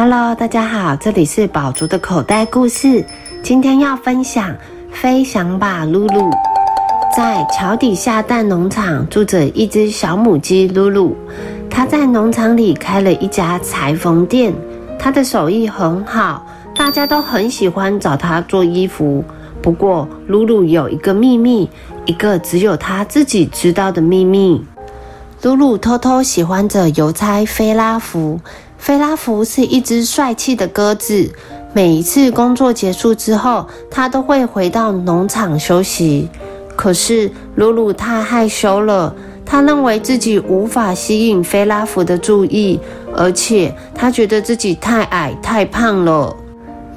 Hello，大家好，这里是宝竹的口袋故事。今天要分享《飞翔吧，露露》。在桥底下蛋农场住着一只小母鸡露露，它在农场里开了一家裁缝店，它的手艺很好，大家都很喜欢找它做衣服。不过，露露有一个秘密，一个只有它自己知道的秘密。鲁鲁偷偷喜欢着邮差菲拉福。菲拉福是一只帅气的鸽子。每一次工作结束之后，它都会回到农场休息。可是鲁鲁太害羞了，他认为自己无法吸引菲拉福的注意，而且他觉得自己太矮太胖了。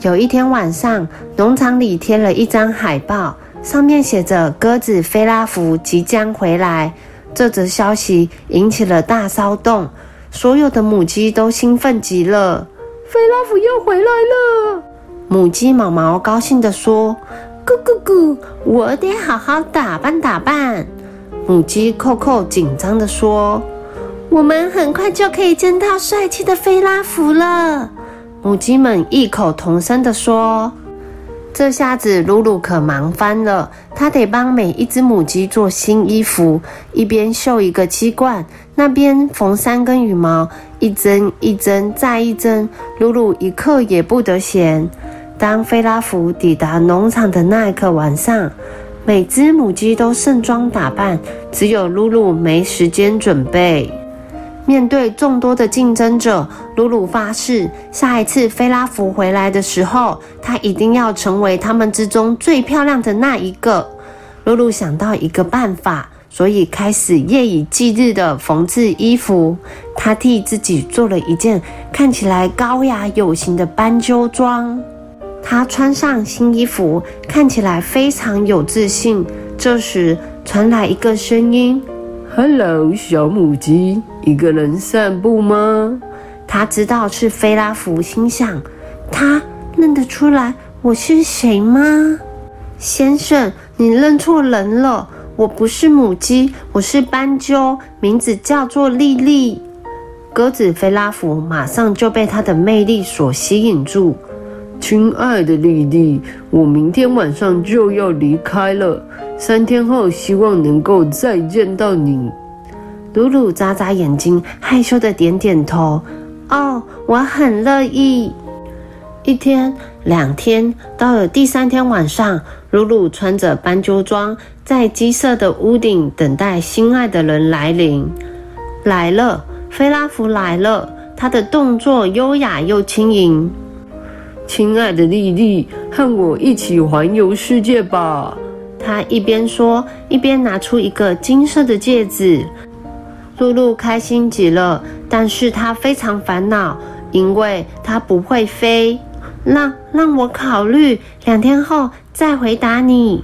有一天晚上，农场里贴了一张海报，上面写着“鸽子菲拉福即将回来”。这则消息引起了大骚动。所有的母鸡都兴奋极了，菲拉福又回来了。母鸡毛毛高兴地说：“咕咕咕，我得好好打扮打扮。”母鸡扣扣紧张地说：“我们很快就可以见到帅气的菲拉福了。”母鸡们异口同声地说。这下子，露露可忙翻了。她得帮每一只母鸡做新衣服，一边绣一个鸡冠，那边缝三根羽毛，一针一针再一针。露露一刻也不得闲。当菲拉福抵达农场的那一刻晚上，每只母鸡都盛装打扮，只有露露没时间准备。面对众多的竞争者，鲁鲁发誓，下一次菲拉福回来的时候，他一定要成为他们之中最漂亮的那一个。鲁鲁想到一个办法，所以开始夜以继日的缝制衣服。他替自己做了一件看起来高雅有型的斑鸠装。他穿上新衣服，看起来非常有自信。这时传来一个声音。Hello，小母鸡，一个人散步吗？他知道是菲拉福，心想：他认得出来我是谁吗？先生，你认错人了，我不是母鸡，我是斑鸠，名字叫做莉莉。鸽子菲拉福马上就被它的魅力所吸引住。亲爱的莉莉，我明天晚上就要离开了。三天后，希望能够再见到你。鲁鲁眨眨眼睛，害羞的点点头。哦，我很乐意。一天，两天，到了第三天晚上，鲁鲁穿着斑鸠装，在鸡舍的屋顶等待心爱的人来临。来了，菲拉福来了。他的动作优雅又轻盈。亲爱的莉莉，和我一起环游世界吧。他一边说，一边拿出一个金色的戒指。露露开心极了，但是她非常烦恼，因为她不会飞。让让我考虑，两天后再回答你。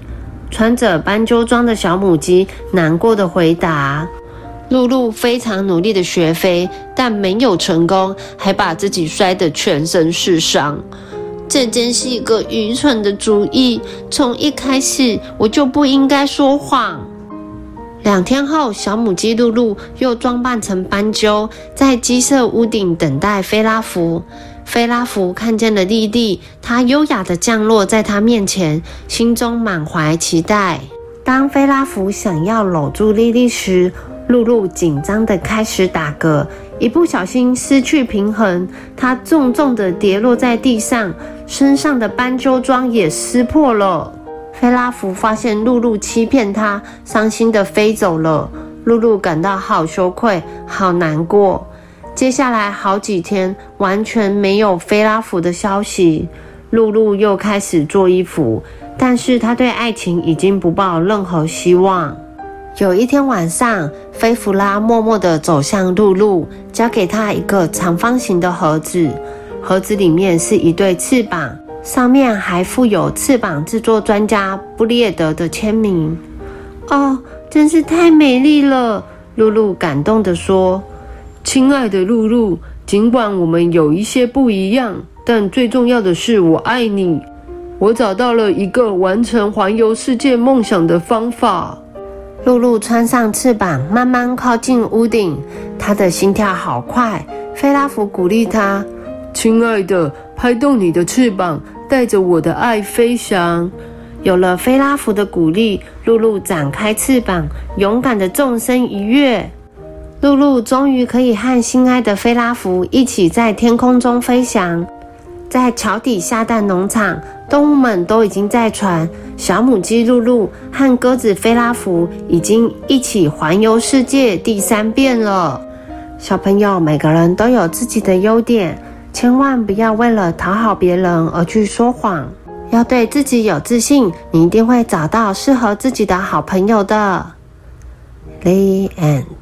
穿着斑鸠装的小母鸡难过的回答。露露非常努力的学飞，但没有成功，还把自己摔得全身是伤。这真是一个愚蠢的主意。从一开始我就不应该说谎。两天后，小母鸡露露又装扮成斑鸠，在鸡舍屋顶等待菲拉福。菲拉福看见了莉莉，她优雅的降落在他面前，心中满怀期待。当菲拉福想要搂住莉莉时，露露紧张的开始打嗝，一不小心失去平衡，她重重的跌落在地上，身上的斑鸠装也撕破了。菲拉福发现露露欺骗他，伤心的飞走了。露露感到好羞愧，好难过。接下来好几天完全没有菲拉福的消息。露露又开始做衣服，但是她对爱情已经不抱任何希望。有一天晚上，菲弗拉默默地走向露露，交给她一个长方形的盒子。盒子里面是一对翅膀，上面还附有翅膀制作专家布列德的签名。哦，真是太美丽了！露露感动地说：“亲爱的露露，尽管我们有一些不一样，但最重要的是我爱你。我找到了一个完成环游世界梦想的方法。”露露穿上翅膀，慢慢靠近屋顶。她的心跳好快。菲拉福鼓励她：“亲爱的，拍动你的翅膀，带着我的爱飞翔。有了菲拉福的鼓励，露露展开翅膀，勇敢的纵身一跃。露露终于可以和心爱的菲拉福一起在天空中飞翔。在桥底下蛋农场，动物们都已经在传，小母鸡露露和鸽子菲拉福已经一起环游世界第三遍了。小朋友，每个人都有自己的优点，千万不要为了讨好别人而去说谎，要对自己有自信，你一定会找到适合自己的好朋友的。The end.